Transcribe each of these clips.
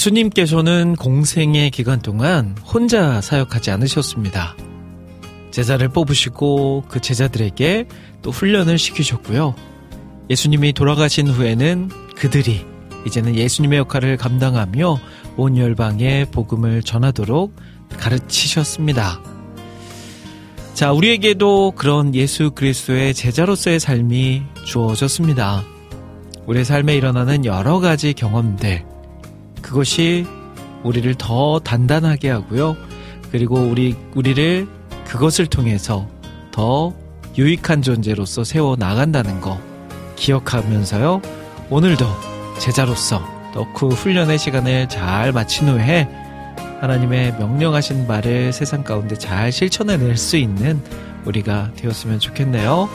예수님께서는 공생의 기간 동안 혼자 사역하지 않으셨습니다. 제자를 뽑으시고 그 제자들에게 또 훈련을 시키셨고요. 예수님이 돌아가신 후에는 그들이 이제는 예수님의 역할을 감당하며 온 열방에 복음을 전하도록 가르치셨습니다. 자, 우리에게도 그런 예수 그리스도의 제자로서의 삶이 주어졌습니다. 우리의 삶에 일어나는 여러 가지 경험들, 그것이 우리를 더 단단하게 하고요. 그리고 우리, 우리를 그것을 통해서 더 유익한 존재로서 세워 나간다는 거 기억하면서요. 오늘도 제자로서 덕후 훈련의 시간을 잘 마친 후에 하나님의 명령하신 말을 세상 가운데 잘 실천해낼 수 있는 우리가 되었으면 좋겠네요.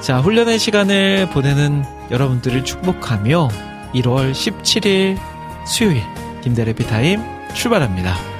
자, 훈련의 시간을 보내는 여러분들을 축복하며 1월 17일 수요일 김대래 피 타임 출발합니다.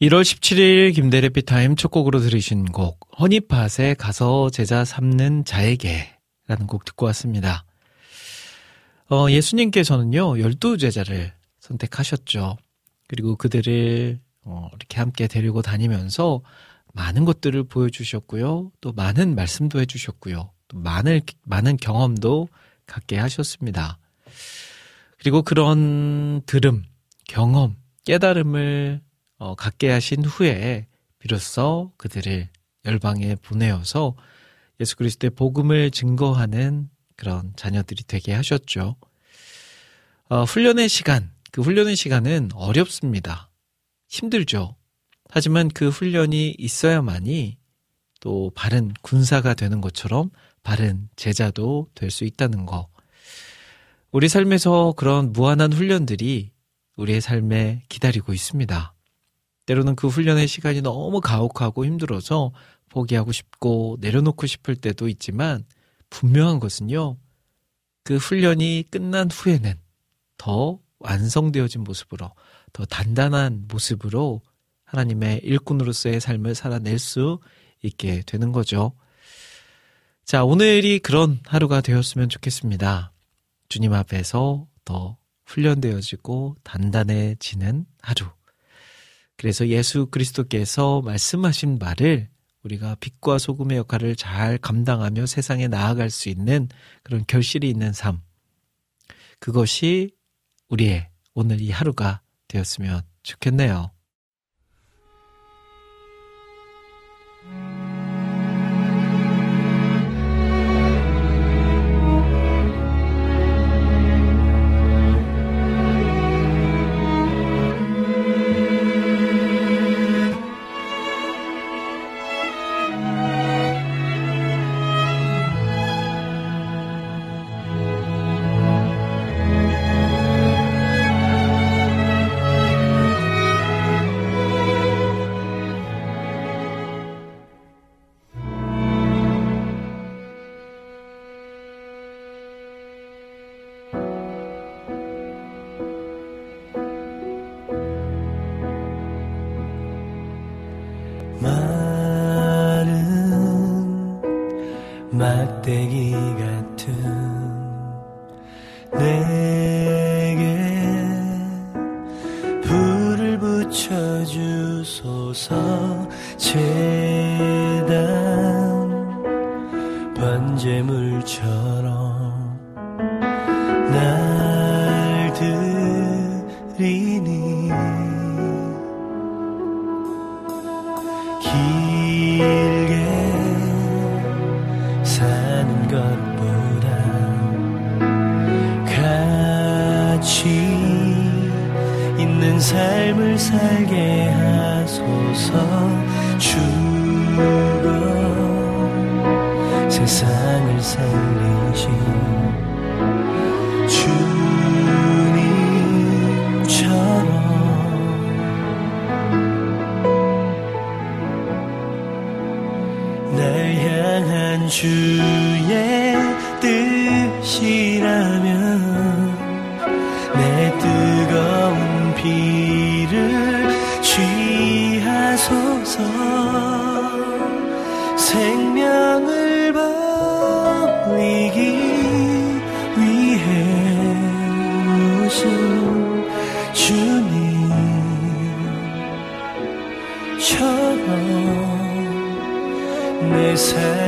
(1월 17일) 김대래 피타임 첫 곡으로 들으신 곡 허니팟에 가서 제자 삼는 자에게 라는 곡 듣고 왔습니다. 어, 예수님께서는요, 열두 제자를 선택하셨죠. 그리고 그들을 어, 이렇게 함께 데리고 다니면서 많은 것들을 보여주셨고요. 또 많은 말씀도 해주셨고요. 또 많은, 많은 경험도 갖게 하셨습니다. 그리고 그런 들음, 경험, 깨달음을 어, 갖게 하신 후에 비로소 그들을 열방에 보내어서 예수 그리스도의 복음을 증거하는 그런 자녀들이 되게 하셨죠. 어, 훈련의 시간, 그 훈련의 시간은 어렵습니다. 힘들죠. 하지만 그 훈련이 있어야만이 또 바른 군사가 되는 것처럼 바른 제자도 될 수 있다는 거. 우리 삶에서 그런 무한한 훈련들이 우리의 삶에 기다리고 있습니다. 때로는 그 훈련의 시간이 너무 가혹하고 힘들어서 포기하고 싶고 내려놓고 싶을 때도 있지만 분명한 것은요. 그 훈련이 끝난 후에는 더 완성되어진 모습으로 더 단단한 모습으로 하나님의 일꾼으로서의 삶을 살아낼 수 있게 되는 거죠. 자, 오늘이 그런 하루가 되었으면 좋겠습니다. 주님 앞에서 더 훈련되어지고 단단해지는 하루. 그래서 예수 그리스도께서 말씀하신 말을 우리가 빛과 소금의 역할을 잘 감당하며 세상에 나아갈 수 있는 그런 결실이 있는 삶. 그것이 우리의 오늘 이 하루가 되었으면 좋겠네요. 희생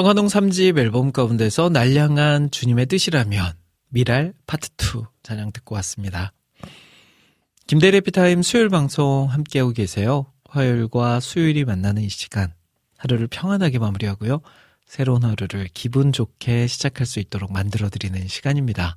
정한홍 3집 앨범 가운데서 날 향한 주님의 뜻이라면 미랄 파트 2 찬양 듣고 왔습니다. 김대리 해피타임 수요일 방송 함께하고 계세요. 화요일과 수요일이 만나는 이 시간 하루를 평안하게 마무리하고요. 새로운 하루를 기분 좋게 시작할 수 있도록 만들어드리는 시간입니다.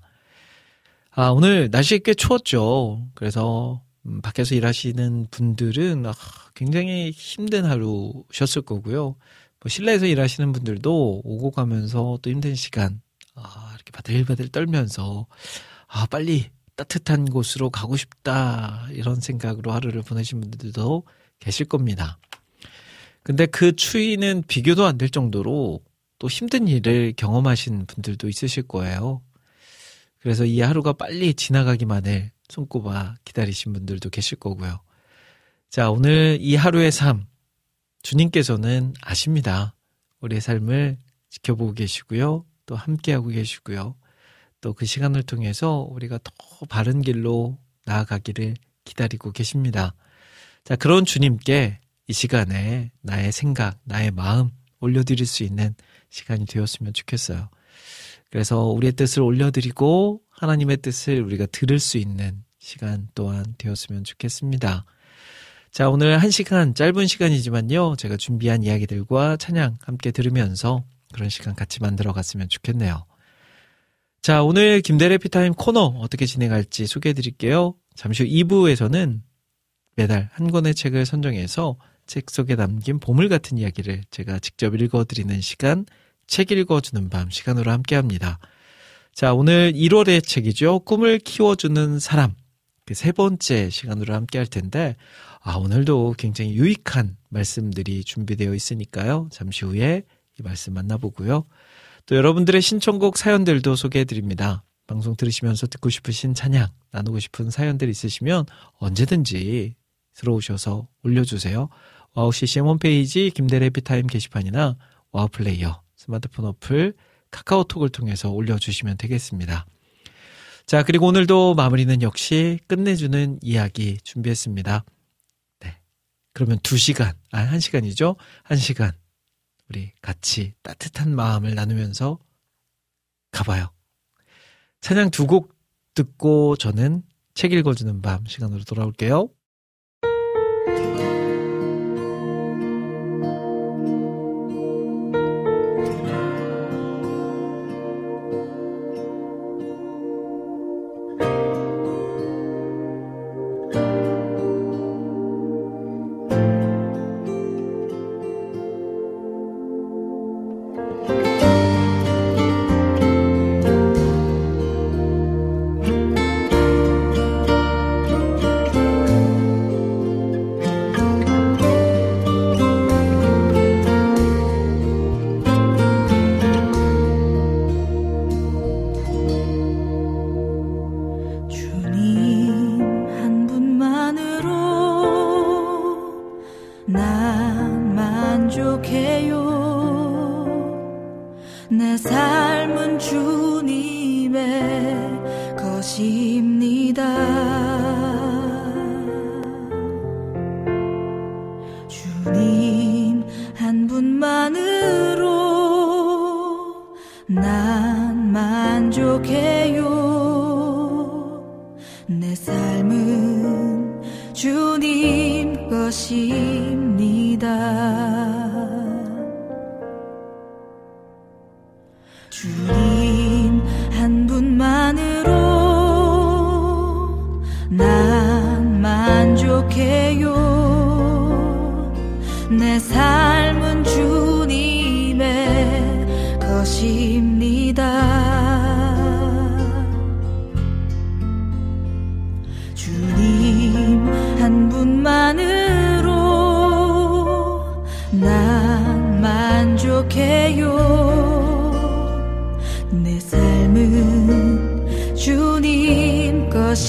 아, 오늘 날씨 꽤 추웠죠. 그래서 음, 밖에서 일하시는 분들은 아, 굉장히 힘든 하루셨을 거고요. 뭐 실내에서 일하시는 분들도 오고 가면서 또 힘든 시간 아, 이렇게 바들바들 떨면서 아, 빨리 따뜻한 곳으로 가고 싶다 이런 생각으로 하루를 보내신 분들도 계실 겁니다. 근데 그 추위는 비교도 안 될 정도로 또 힘든 일을 경험하신 분들도 있으실 거예요. 그래서 이 하루가 빨리 지나가기만을 손꼽아 기다리신 분들도 계실 거고요. 자, 오늘 이 하루의 삶, 주님께서는 아십니다. 우리의 삶을 지켜보고 계시고요. 또 함께하고 계시고요. 또 그 시간을 통해서 우리가 더 바른 길로 나아가기를 기다리고 계십니다. 자, 그런 주님께 이 시간에 나의 생각, 나의 마음 올려드릴 수 있는 시간이 되었으면 좋겠어요. 그래서 우리의 뜻을 올려드리고 하나님의 뜻을 우리가 들을 수 있는 시간 또한 되었으면 좋겠습니다. 자, 오늘 한 시간, 짧은 시간이지만요. 제가 준비한 이야기들과 찬양 함께 들으면서 그런 시간 같이 만들어 갔으면 좋겠네요. 자, 오늘 김대래 피타임 코너 어떻게 진행할지 소개해 드릴게요. 잠시 후 2부에서는 매달 한 권의 책을 선정해서 책 속에 담긴 보물 같은 이야기를 제가 직접 읽어 드리는 시간, 책 읽어주는 밤 시간으로 함께 합니다. 자, 오늘 1월의 책이죠. 꿈을 키워주는 사람. 그 세 번째 시간으로 함께 할 텐데, 아, 오늘도 굉장히 유익한 말씀들이 준비되어 있으니까요. 잠시 후에 이 말씀 만나보고요. 또 여러분들의 신청곡 사연들도 소개해 드립니다. 방송 들으시면서 듣고 싶으신 찬양, 나누고 싶은 사연들 있으시면 언제든지 들어오셔서 올려주세요. 와우 CCM 홈페이지 김대일의 해피타임 게시판이나 와우 플레이어, 스마트폰 어플, 카카오톡을 통해서 올려주시면 되겠습니다. 자, 그리고 오늘도 마무리는 역시 끝내주는 이야기 준비했습니다. 네. 그러면 두 시간, 아, 한 시간이죠? 한 시간. 우리 같이 따뜻한 마음을 나누면서 가봐요. 찬양 두 곡 듣고 저는 책 읽어주는 밤 시간으로 돌아올게요.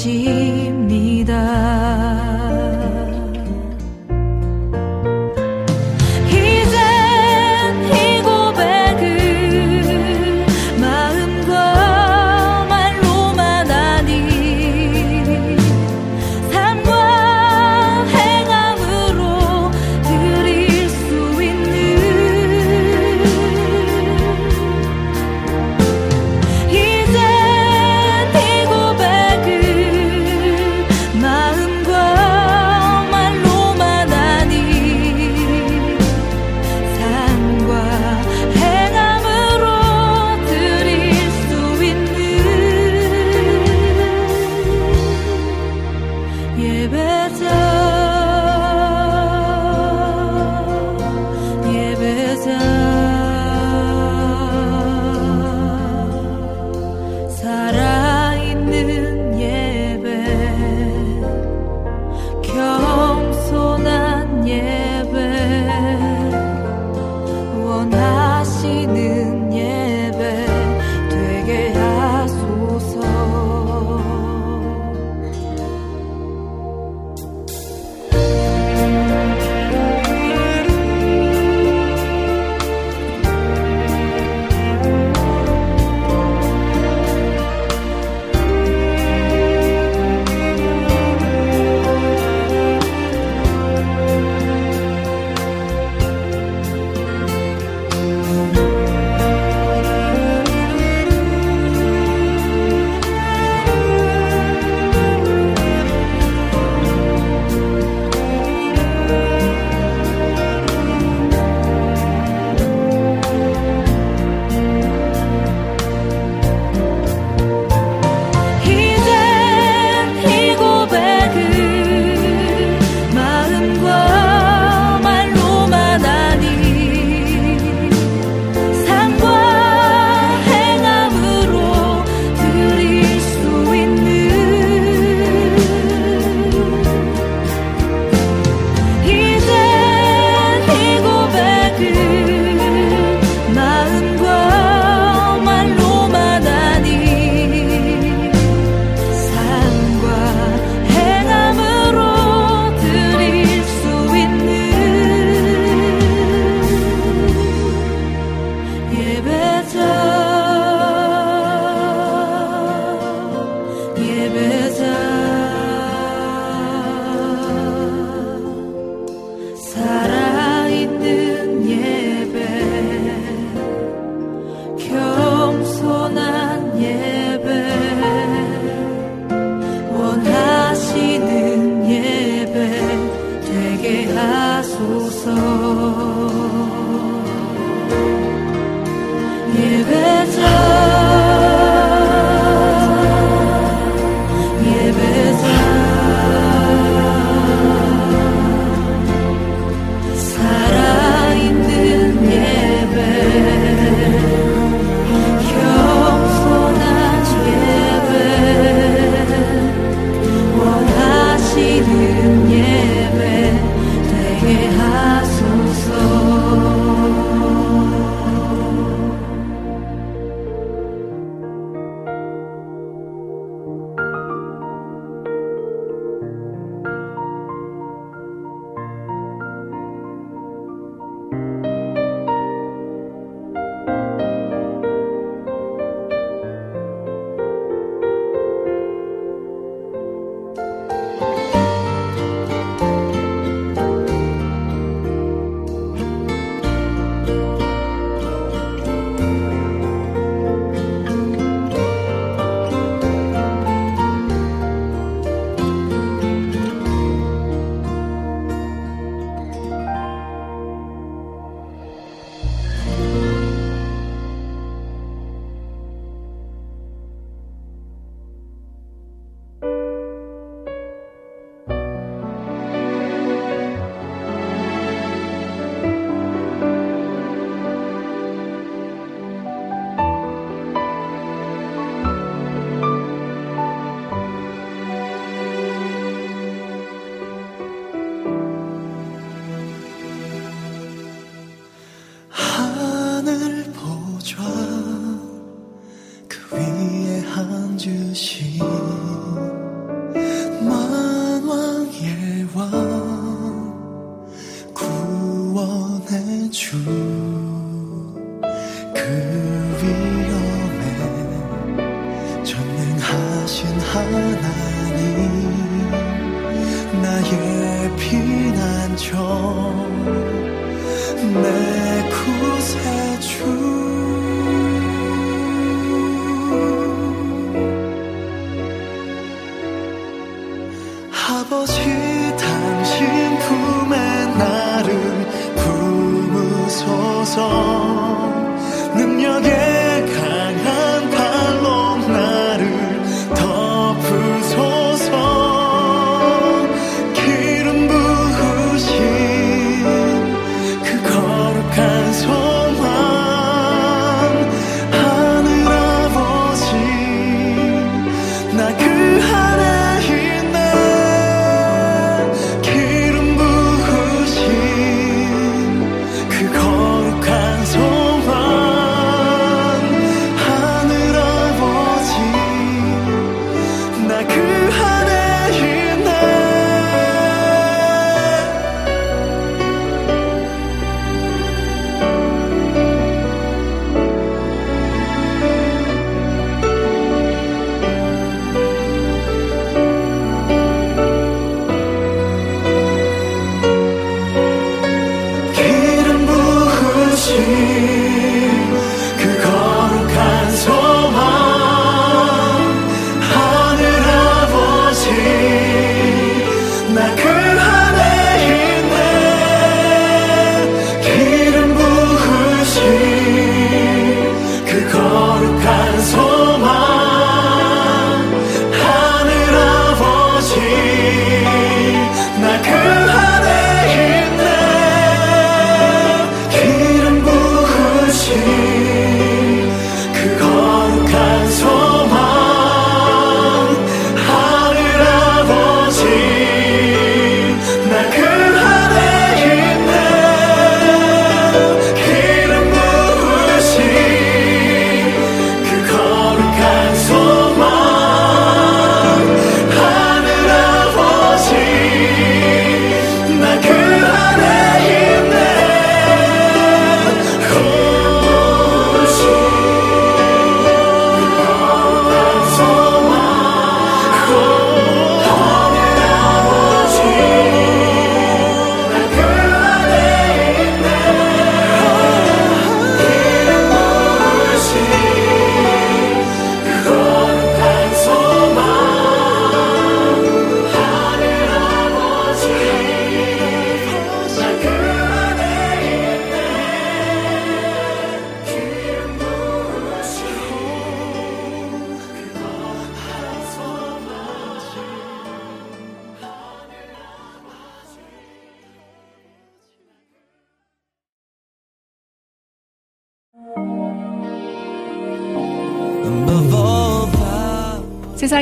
주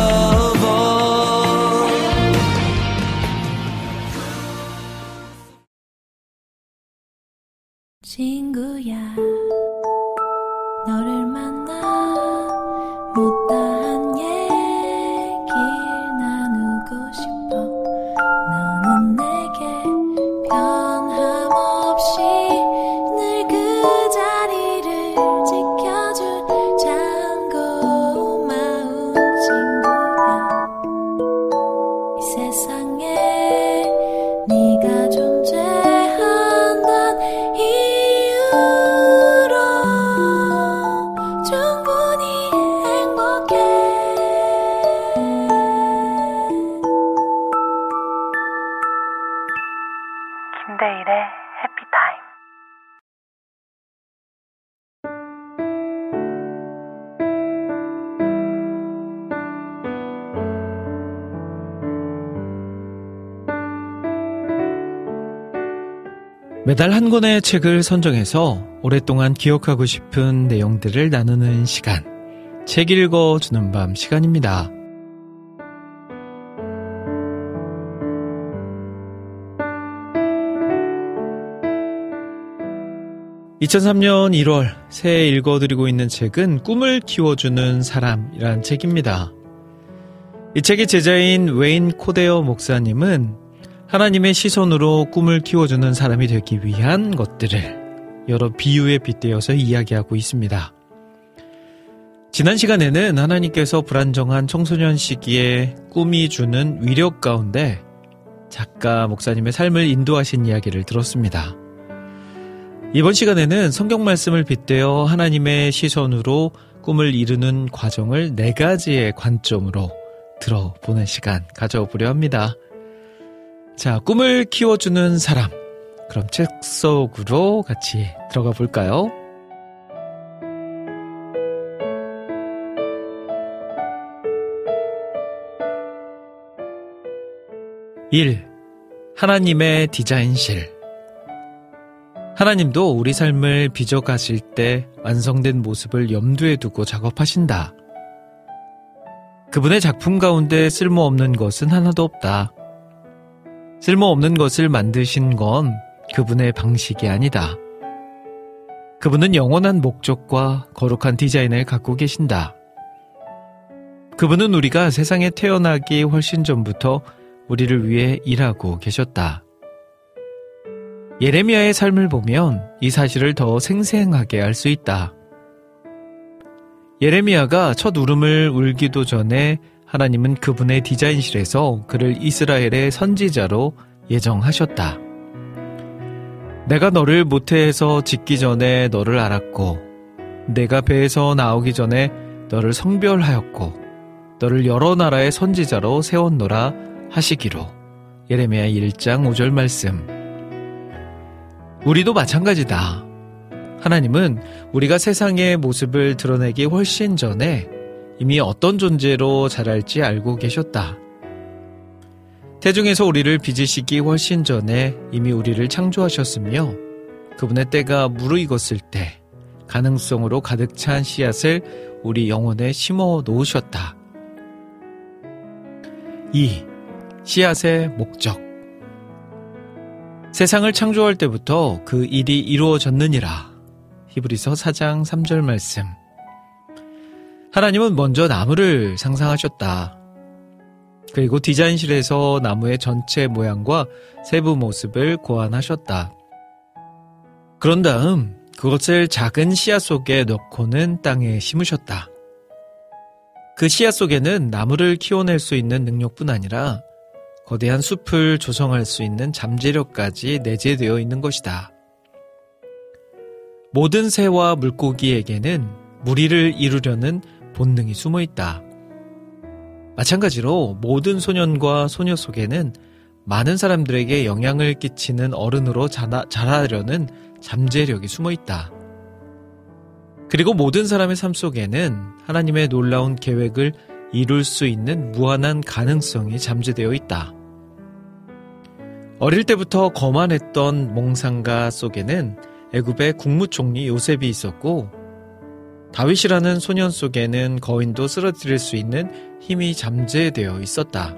Oh. 매달 한 권의 책을 선정해서 오랫동안 기억하고 싶은 내용들을 나누는 시간. 책 읽어주는 밤 시간입니다. 2003년 1월 새해 읽어드리고 있는 책은 꿈을 키워주는 사람이란 책입니다. 이 책의 제자인 웨인 코데어 목사님은 하나님의 시선으로 꿈을 키워주는 사람이 되기 위한 것들을 여러 비유에 빗대어서 이야기하고 있습니다. 지난 시간에는 하나님께서 불안정한 청소년 시기에 꿈이 주는 위력 가운데 작가 목사님의 삶을 인도하신 이야기를 들었습니다. 이번 시간에는 성경 말씀을 빗대어 하나님의 시선으로 꿈을 이루는 과정을 네 가지의 관점으로 들어보는 시간 가져보려 합니다. 자, 꿈을 키워주는 사람. 그럼 책 속으로 같이 들어가 볼까요? 1. 하나님의 디자인실. 하나님도 우리 삶을 빚어가실 때 완성된 모습을 염두에 두고 작업하신다. 그분의 작품 가운데 쓸모없는 것은 하나도 없다. 쓸모없는 것을 만드신 건 그분의 방식이 아니다. 그분은 영원한 목적과 거룩한 디자인을 갖고 계신다. 그분은 우리가 세상에 태어나기 훨씬 전부터 우리를 위해 일하고 계셨다. 예레미야의 삶을 보면 이 사실을 더 생생하게 알 수 있다. 예레미야가 첫 울음을 울기도 전에 하나님은 그분의 디자인실에서 그를 이스라엘의 선지자로 예정하셨다. 내가 너를 모태에서 짓기 전에 너를 알았고, 내가 배에서 나오기 전에 너를 성별하였고, 너를 여러 나라의 선지자로 세웠노라 하시기로. 예레미야 1장 5절 말씀. 우리도 마찬가지다. 하나님은 우리가 세상의 모습을 드러내기 훨씬 전에 이미 어떤 존재로 자랄지 알고 계셨다. 태중에서 우리를 빚으시기 훨씬 전에 이미 우리를 창조하셨으며 그분의 때가 무르익었을 때 가능성으로 가득 찬 씨앗을 우리 영혼에 심어 놓으셨다. 2. 씨앗의 목적. 세상을 창조할 때부터 그 일이 이루어졌느니라. 히브리서 4장 3절 말씀. 하나님은 먼저 나무를 상상하셨다. 그리고 디자인실에서 나무의 전체 모양과 세부 모습을 고안하셨다. 그런 다음 그것을 작은 씨앗 속에 넣고는 땅에 심으셨다. 그 씨앗 속에는 나무를 키워낼 수 있는 능력뿐 아니라 거대한 숲을 조성할 수 있는 잠재력까지 내재되어 있는 것이다. 모든 새와 물고기에게는 무리를 이루려는 본능이 숨어 있다. 마찬가지로 모든 소년과 소녀 속에는 많은 사람들에게 영향을 끼치는 어른으로 자라, 자라려는 잠재력이 숨어 있다. 그리고 모든 사람의 삶 속에는 하나님의 놀라운 계획을 이룰 수 있는 무한한 가능성이 잠재되어 있다. 어릴 때부터 거만했던 몽상가 속에는 애굽의 국무총리 요셉이 있었고 다윗이라는 소년 속에는 거인도 쓰러뜨릴 수 있는 힘이 잠재되어 있었다.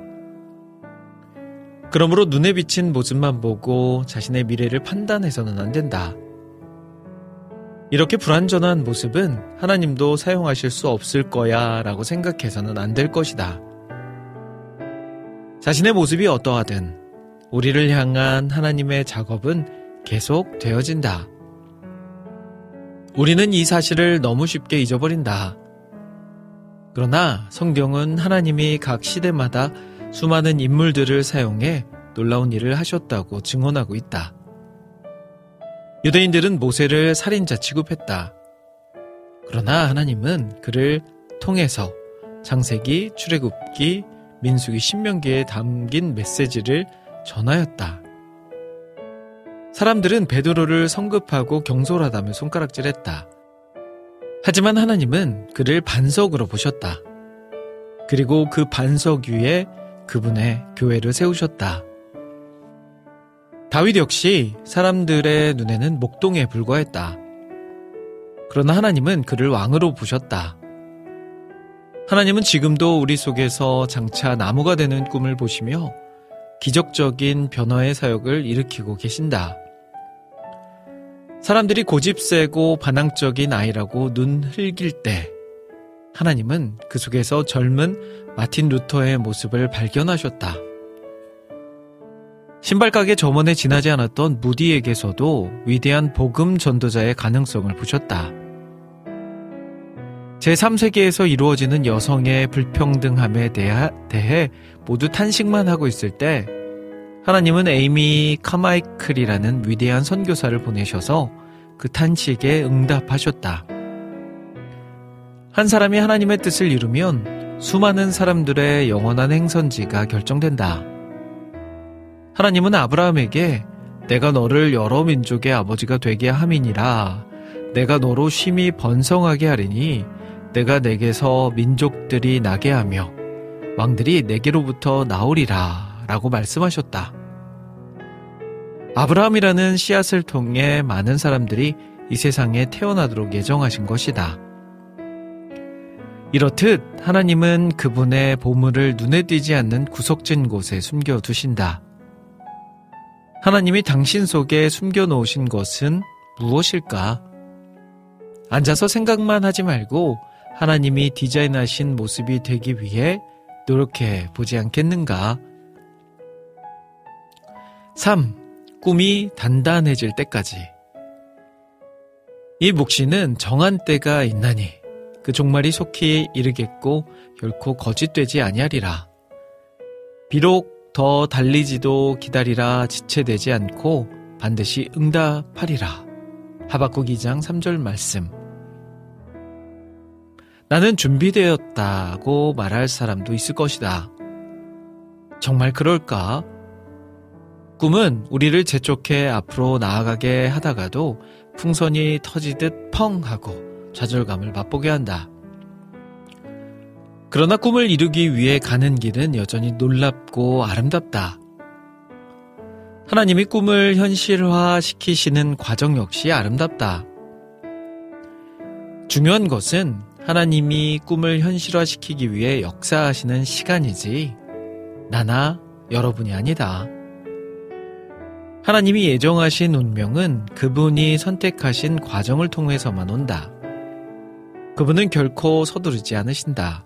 그러므로 눈에 비친 모습만 보고 자신의 미래를 판단해서는 안 된다. 이렇게 불완전한 모습은 하나님도 사용하실 수 없을 거야 라고 생각해서는 안 될 것이다. 자신의 모습이 어떠하든 우리를 향한 하나님의 작업은 계속 되어진다. 우리는 이 사실을 너무 쉽게 잊어버린다. 그러나 성경은 하나님이 각 시대마다 수많은 인물들을 사용해 놀라운 일을 하셨다고 증언하고 있다. 유대인들은 모세를 살인자 취급했다. 그러나 하나님은 그를 통해서 창세기, 출애굽기, 민수기, 신명기에 담긴 메시지를 전하였다. 사람들은 베드로를 성급하고 경솔하다며 손가락질했다. 하지만 하나님은 그를 반석으로 보셨다. 그리고 그 반석 위에 그분의 교회를 세우셨다. 다윗 역시 사람들의 눈에는 목동에 불과했다. 그러나 하나님은 그를 왕으로 보셨다. 하나님은 지금도 우리 속에서 장차 나무가 되는 꿈을 보시며 기적적인 변화의 사역을 일으키고 계신다. 사람들이 고집 세고 반항적인 아이라고 눈 흘길 때 하나님은 그 속에서 젊은 마틴 루터의 모습을 발견하셨다. 신발가게 점원에 지나지 않았던 무디에게서도 위대한 복음 전도자의 가능성을 보셨다. 제3세계에서 이루어지는 여성의 불평등함에 대해 모두 탄식만 하고 있을 때 하나님은 에이미 카마이클이라는 위대한 선교사를 보내셔서 그 탄식에 응답하셨다. 한 사람이 하나님의 뜻을 이루면 수많은 사람들의 영원한 행선지가 결정된다. 하나님은 아브라함에게 내가 너를 여러 민족의 아버지가 되게 함이니라 내가 너로 심히 번성하게 하리니 내가 내게서 민족들이 나게 하며 왕들이 내게로부터 나오리라 라고 말씀하셨다. 아브라함이라는 씨앗을 통해 많은 사람들이 이 세상에 태어나도록 예정하신 것이다. 이렇듯 하나님은 그분의 보물을 눈에 띄지 않는 구석진 곳에 숨겨 두신다. 하나님이 당신 속에 숨겨 놓으신 것은 무엇일까? 앉아서 생각만 하지 말고 하나님이 디자인하신 모습이 되기 위해 노력해 보지 않겠는가? 3. 꿈이 단단해질 때까지. 이 묵시는 정한 때가 있나니 그 종말이 속히 이르겠고 결코 거짓되지 아니하리라. 비록 더 달리지도 기다리라 지체되지 않고 반드시 응답하리라. 하박국 2장 3절 말씀. 나는 준비되었다고 말할 사람도 있을 것이다. 정말 그럴까? 꿈은 우리를 재촉해 앞으로 나아가게 하다가도 풍선이 터지듯 펑 하고 좌절감을 맛보게 한다. 그러나 꿈을 이루기 위해 가는 길은 여전히 놀랍고 아름답다. 하나님이 꿈을 현실화 시키시는 과정 역시 아름답다. 중요한 것은 하나님이 꿈을 현실화시키기 위해 역사하시는 시간이지, 나나 여러분이 아니다. 하나님이 예정하신 운명은 그분이 선택하신 과정을 통해서만 온다. 그분은 결코 서두르지 않으신다.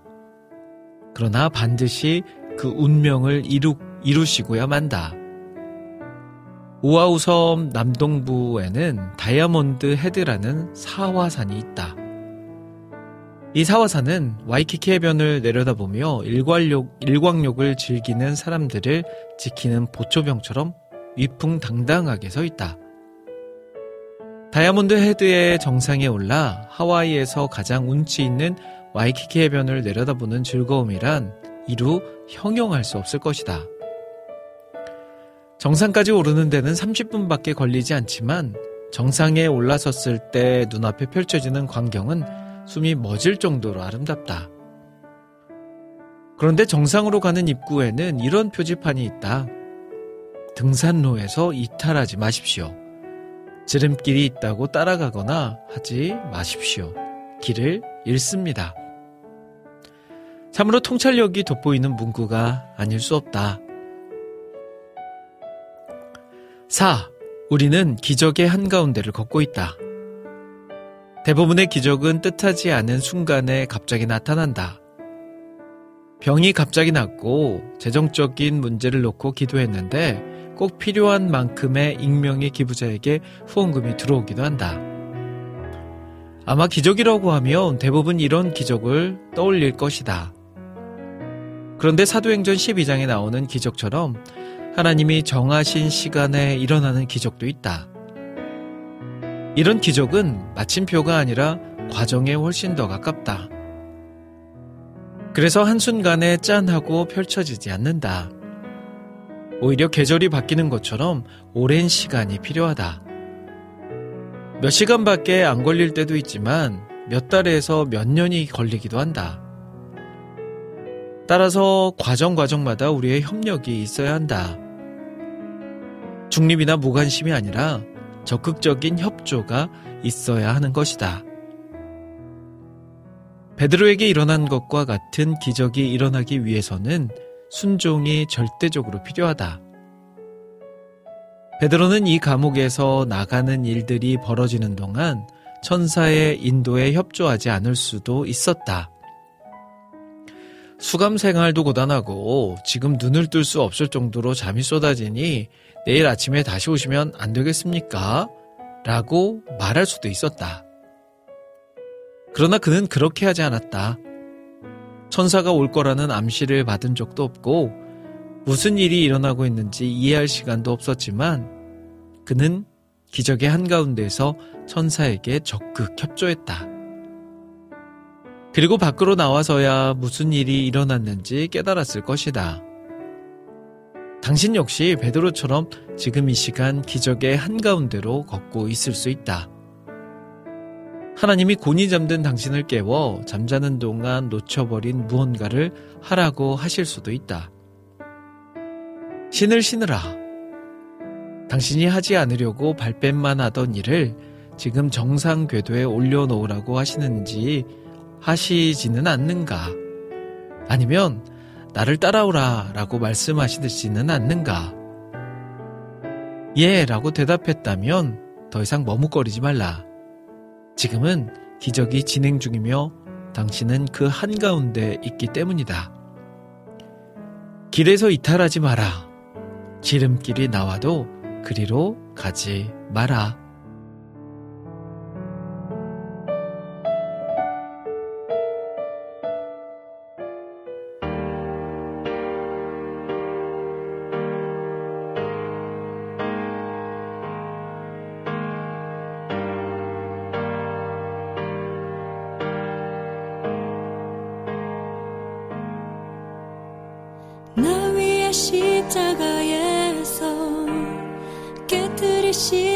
그러나 반드시 그 운명을 이루, 이루시고야 만다. 오아우 섬 남동부에는 다이아몬드 헤드라는 사화산이 있다. 이 사화산은 와이키키 해변을 내려다보며 일광욕, 일광욕을 즐기는 사람들을 지키는 보초병처럼 위풍당당하게 서 있다. 다이아몬드 헤드의 정상에 올라 하와이에서 가장 운치 있는 와이키키 해변을 내려다보는 즐거움이란 이루 형용할 수 없을 것이다. 정상까지 오르는 데는 30분밖에 걸리지 않지만 정상에 올라섰을 때 눈앞에 펼쳐지는 광경은 숨이 멎을 정도로 아름답다. 그런데 정상으로 가는 입구에는 이런 표지판이 있다. 등산로에서 이탈하지 마십시오. 지름길이 있다고 따라가거나 하지 마십시오. 길을 잃습니다. 참으로 통찰력이 돋보이는 문구가 아닐 수 없다. 4. 우리는 기적의 한가운데를 걷고 있다. 대부분의 기적은 뜻하지 않은 순간에 갑자기 나타난다. 병이 갑자기 낫고 재정적인 문제를 놓고 기도했는데 꼭 필요한 만큼의 익명의 기부자에게 후원금이 들어오기도 한다. 아마 기적이라고 하면 대부분 이런 기적을 떠올릴 것이다. 그런데 사도행전 12장에 나오는 기적처럼 하나님이 정하신 시간에 일어나는 기적도 있다. 이런 기적은 마침표가 아니라 과정에 훨씬 더 가깝다. 그래서 한순간에 짠하고 펼쳐지지 않는다. 오히려 계절이 바뀌는 것처럼 오랜 시간이 필요하다. 몇 시간밖에 안 걸릴 때도 있지만 몇 달에서 몇 년이 걸리기도 한다. 따라서 과정 과정마다 우리의 협력이 있어야 한다. 중립이나 무관심이 아니라 적극적인 협조가 있어야 하는 것이다. 베드로에게 일어난 것과 같은 기적이 일어나기 위해서는 순종이 절대적으로 필요하다. 베드로는 이 감옥에서 나가는 일들이 벌어지는 동안 천사의 인도에 협조하지 않을 수도 있었다. 수감 생활도 고단하고 지금 눈을 뜰 수 없을 정도로 잠이 쏟아지니 내일 아침에 다시 오시면 안 되겠습니까? 라고 말할 수도 있었다. 그러나 그는 그렇게 하지 않았다. 천사가 올 거라는 암시를 받은 적도 없고 무슨 일이 일어나고 있는지 이해할 시간도 없었지만 그는 기적의 한가운데서 천사에게 적극 협조했다. 그리고 밖으로 나와서야 무슨 일이 일어났는지 깨달았을 것이다. 당신 역시 베드로처럼 지금 이 시간 기적의 한가운데로 걷고 있을 수 있다. 하나님이 곤히 잠든 당신을 깨워 잠자는 동안 놓쳐버린 무언가를 하라고 하실 수도 있다. 신을 신으라. 당신이 하지 않으려고 발뺌만 하던 일을 지금 정상 궤도에 올려놓으라고 하시는지 하시지는 않는가? 아니면 나를 따라오라 라고 말씀하시지는 않는가? 예 라고 대답했다면 더 이상 머뭇거리지 말라. 지금은 기적이 진행 중이며 당신은 그 한가운데 있기 때문이다. 길에서 이탈하지 마라. 지름길이 나와도 그리로 가지 마라. 십자가에서 깨뜨리신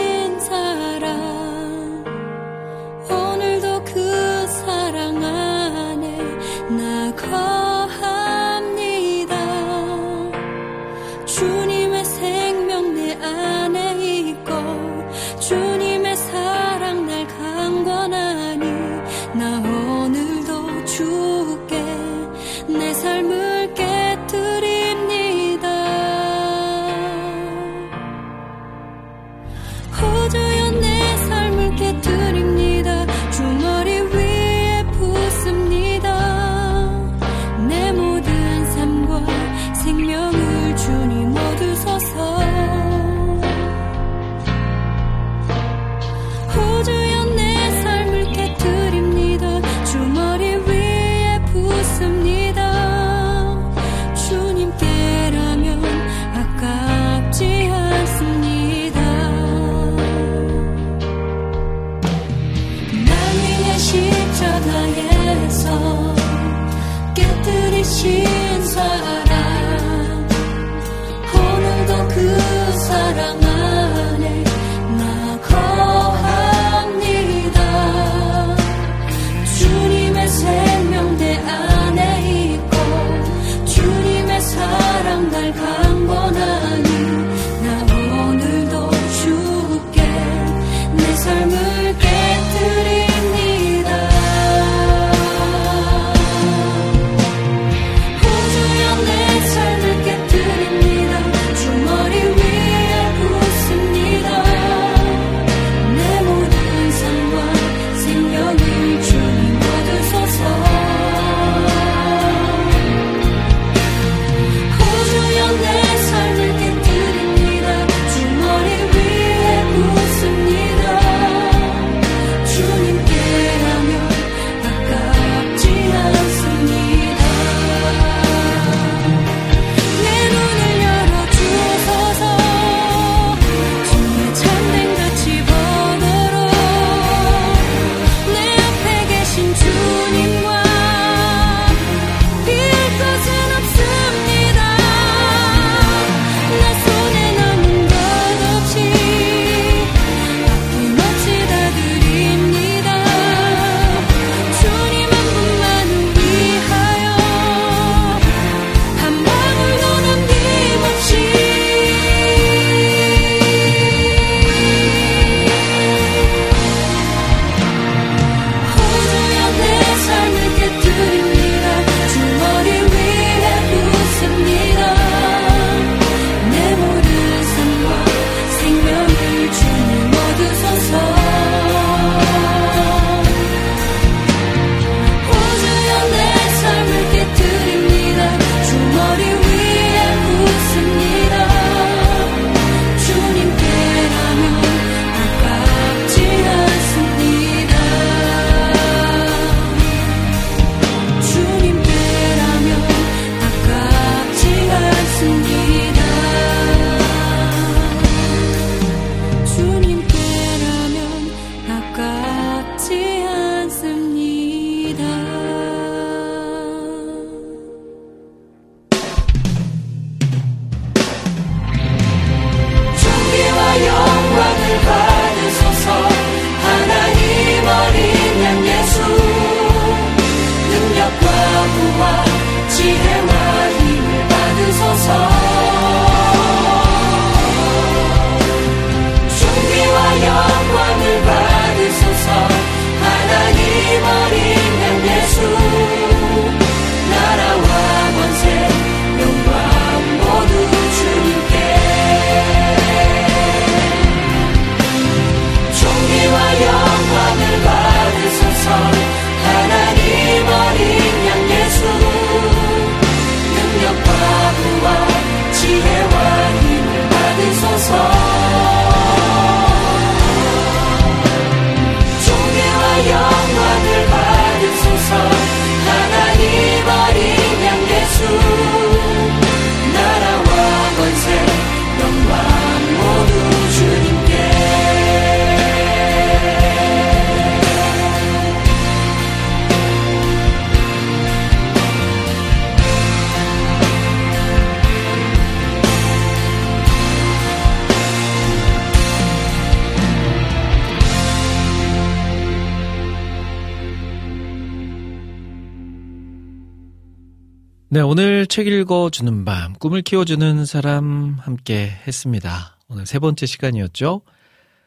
책 읽어주는 밤, 꿈을 키워주는 사람 함께 했습니다. 오늘 세 번째 시간이었죠.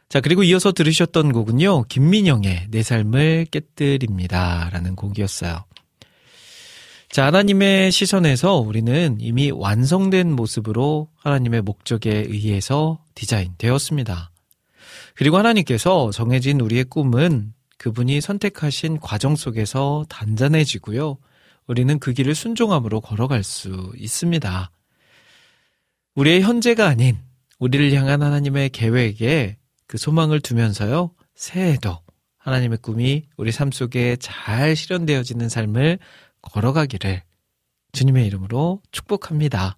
자, 그리고 이어서 들으셨던 곡은요, 김민영의 내 삶을 깨뜨립니다. 라는 곡이었어요. 자, 하나님의 시선에서 우리는 이미 완성된 모습으로 하나님의 목적에 의해서 디자인 되었습니다. 그리고 하나님께서 정해진 우리의 꿈은 그분이 선택하신 과정 속에서 단단해지고요. 우리는 그 길을 순종함으로 걸어갈 수 있습니다. 우리의 현재가 아닌 우리를 향한 하나님의 계획에 그 소망을 두면서요. 새해에도 하나님의 꿈이 우리 삶 속에 잘 실현되어지는 삶을 걸어가기를 주님의 이름으로 축복합니다.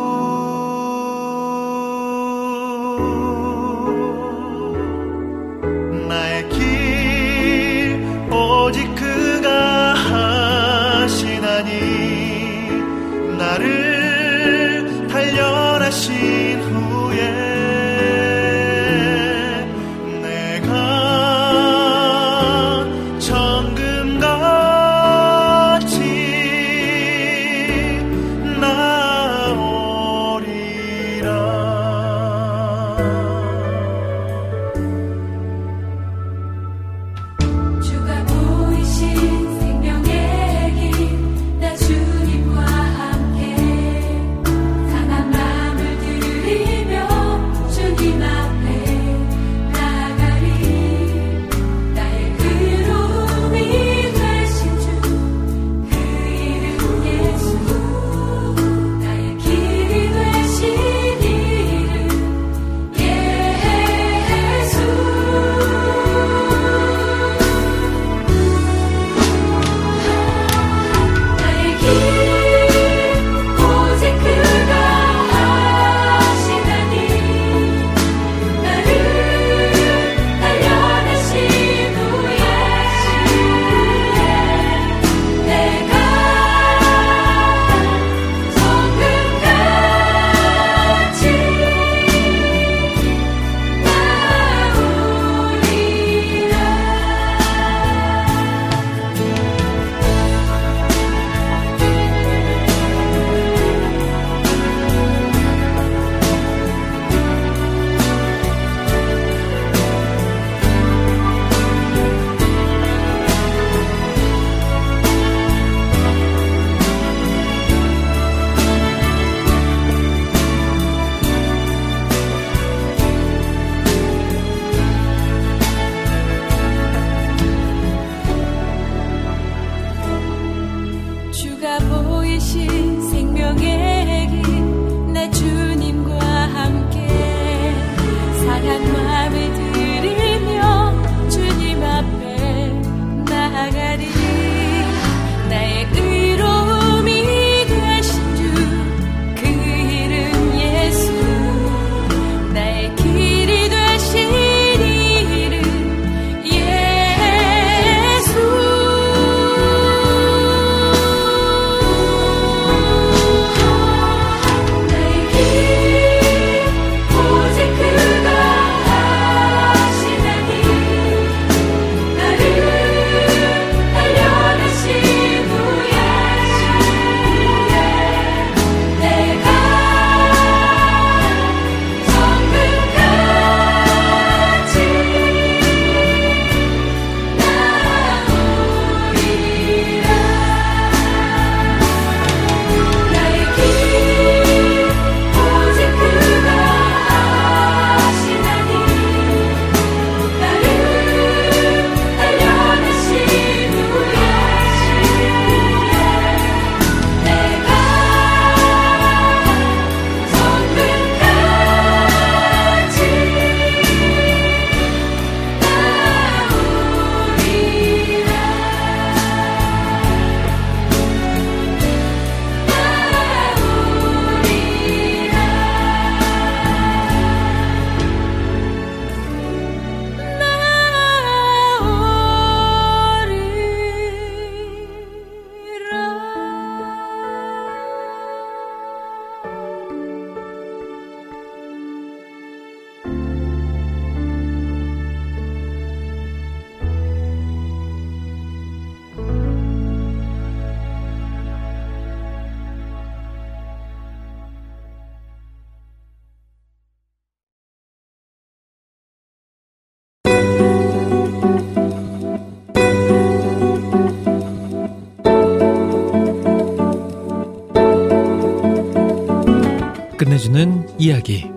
전해주는 이야기.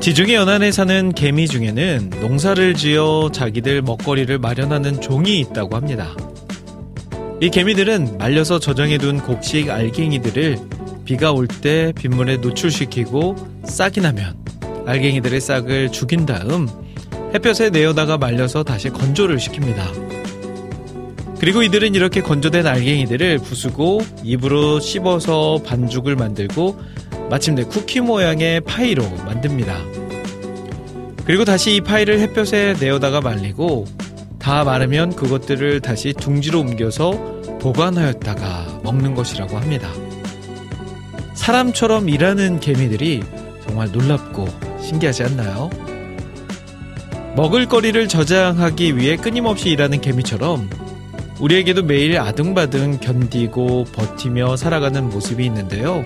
지중해 연안에 사는 개미 중에는 농사를 지어 자기들 먹거리를 마련하는 종이 있다고 합니다. 이 개미들은 말려서 저장해둔 곡식 알갱이들을 비가 올 때 빗물에 노출시키고 싹이 나면 알갱이들의 싹을 죽인 다음 햇볕에 내어다가 말려서 다시 건조를 시킵니다. 그리고 이들은 이렇게 건조된 알갱이들을 부수고 입으로 씹어서 반죽을 만들고 마침내 쿠키 모양의 파이로 만듭니다. 그리고 다시 이 파이를 햇볕에 내어다가 말리고 다 마르면 그것들을 다시 둥지로 옮겨서 보관하였다가 먹는 것이라고 합니다. 사람처럼 일하는 개미들이 정말 놀랍고 신기하지 않나요? 먹을거리를 저장하기 위해 끊임없이 일하는 개미처럼 우리에게도 매일 아등바등 견디고 버티며 살아가는 모습이 있는데요.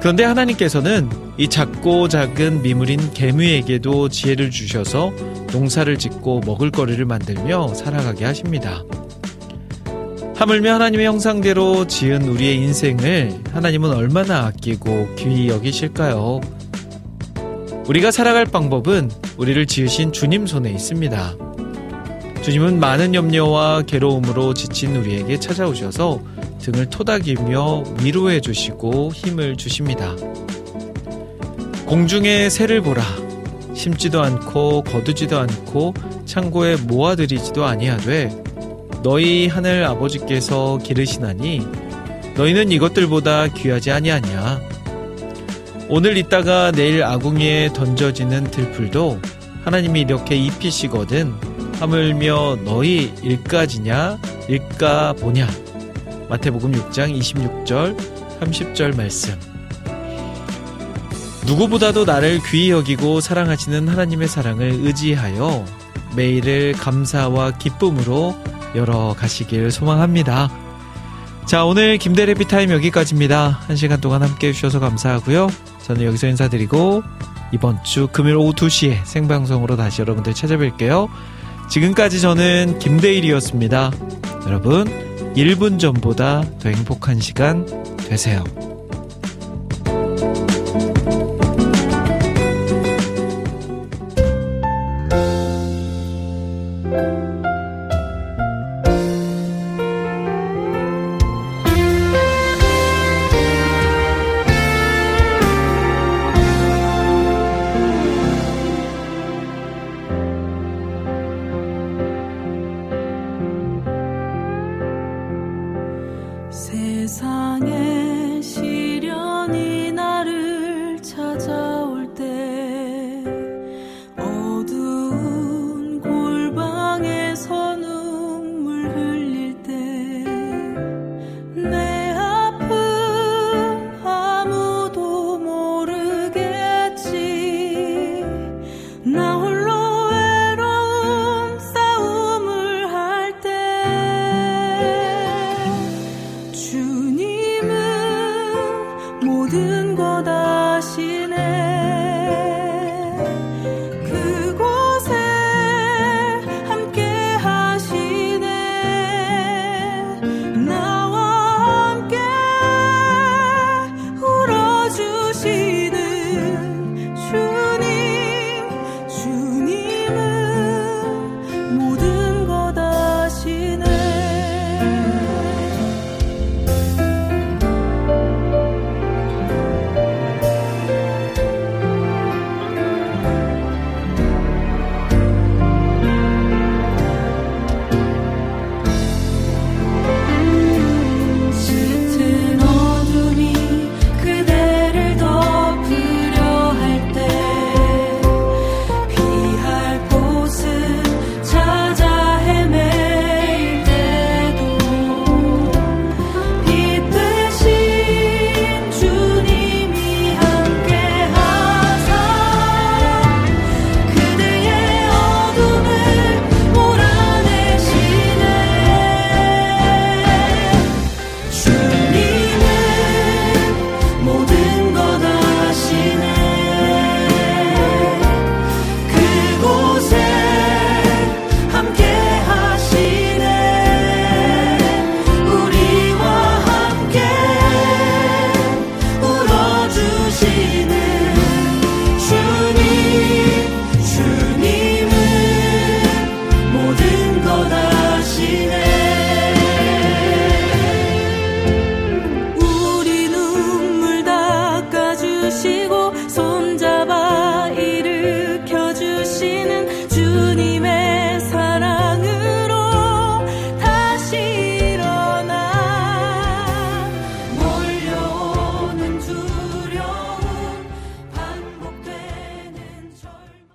그런데 하나님께서는 이 작고 작은 미물인 개미에게도 지혜를 주셔서 농사를 짓고 먹을거리를 만들며 살아가게 하십니다. 하물며 하나님의 형상대로 지은 우리의 인생을 하나님은 얼마나 아끼고 귀히 여기실까요? 우리가 살아갈 방법은 우리를 지으신 주님 손에 있습니다. 주님은 많은 염려와 괴로움으로 지친 우리에게 찾아오셔서 등을 토닥이며 위로해 주시고 힘을 주십니다. 공중의 새를 보라. 심지도 않고 거두지도 않고 창고에 모아들이지도 아니하되 너희 하늘 아버지께서 기르시나니 너희는 이것들보다 귀하지 아니하냐. 오늘 있다가 내일 아궁이에 던져지는 들풀도 하나님이 이렇게 입히시거든 하물며 너희 일까지냐 일까 보냐 마태복음 6장 26절 30절 말씀 누구보다도 나를 귀히 여기고 사랑하시는 하나님의 사랑을 의지하여 매일을 감사와 기쁨으로 열어 가시길 소망합니다. 자, 오늘 김대래 비타임 여기까지입니다. 한 시간 동안 함께 해주셔서 감사하고요. 저는 여기서 인사드리고 이번 주 금요일 오후 2시에 생방송으로 다시 여러분들 찾아뵐게요. 지금까지 저는 김대일이었습니다. 여러분, 1분 전보다 더 행복한 시간 되세요.